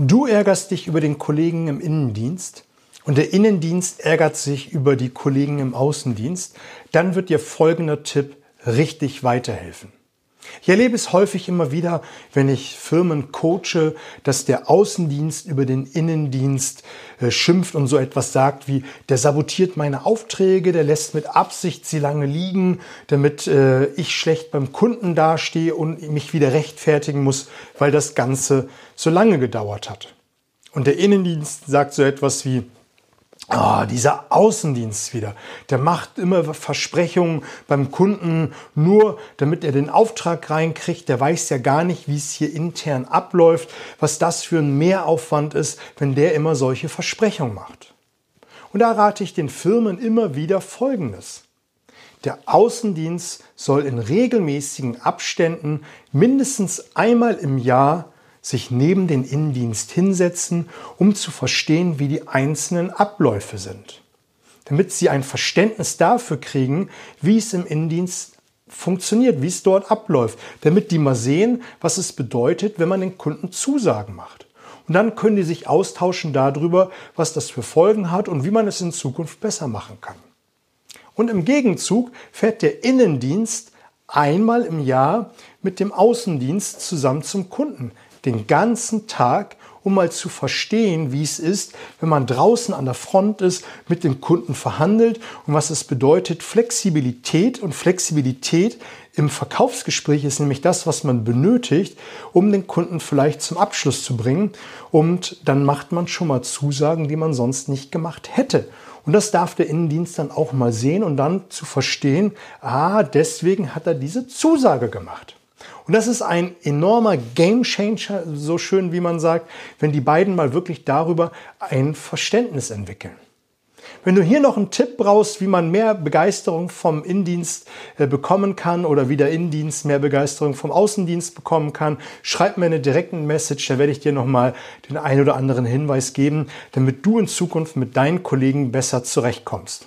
Du ärgerst dich über den Kollegen im Innendienst und der Innendienst ärgert sich über die Kollegen im Außendienst, dann wird dir folgender Tipp richtig weiterhelfen. Ich erlebe es häufig immer wieder, wenn ich Firmen coache, dass der Außendienst über den Innendienst äh, schimpft und so etwas sagt wie, der sabotiert meine Aufträge, der lässt mit Absicht sie lange liegen, damit äh, ich schlecht beim Kunden dastehe und mich wieder rechtfertigen muss, weil das Ganze so lange gedauert hat. Und der Innendienst sagt so etwas wie, Oh, dieser Außendienst wieder, der macht immer Versprechungen beim Kunden, nur damit er den Auftrag reinkriegt. Der weiß ja gar nicht, wie es hier intern abläuft, was das für ein Mehraufwand ist, wenn der immer solche Versprechungen macht. Und da rate ich den Firmen immer wieder Folgendes. Der Außendienst soll in regelmäßigen Abständen mindestens einmal im Jahr sich neben den Innendienst hinsetzen, um zu verstehen, wie die einzelnen Abläufe sind. Damit sie ein Verständnis dafür kriegen, wie es im Innendienst funktioniert, wie es dort abläuft. Damit die mal sehen, was es bedeutet, wenn man den Kunden Zusagen macht. Und dann können die sich austauschen darüber, was das für Folgen hat und wie man es in Zukunft besser machen kann. Und im Gegenzug fährt der Innendienst einmal im Jahr mit dem Außendienst zusammen zum Kunden den ganzen Tag, um mal zu verstehen, wie es ist, wenn man draußen an der Front ist, mit dem Kunden verhandelt und was es bedeutet, Flexibilität und Flexibilität im Verkaufsgespräch ist nämlich das, was man benötigt, um den Kunden vielleicht zum Abschluss zu bringen. Und dann macht man schon mal Zusagen, die man sonst nicht gemacht hätte. Und das darf der Innendienst dann auch mal sehen und dann zu verstehen, ah, deswegen hat er diese Zusage gemacht. Und das ist ein enormer Gamechanger, so schön wie man sagt, wenn die beiden mal wirklich darüber ein Verständnis entwickeln. Wenn du hier noch einen Tipp brauchst, wie man mehr Begeisterung vom Innendienst äh, bekommen kann oder wie der Innendienst mehr Begeisterung vom Außendienst bekommen kann, schreib mir eine direkte Message, da werde ich dir nochmal den ein oder anderen Hinweis geben, damit du in Zukunft mit deinen Kollegen besser zurechtkommst.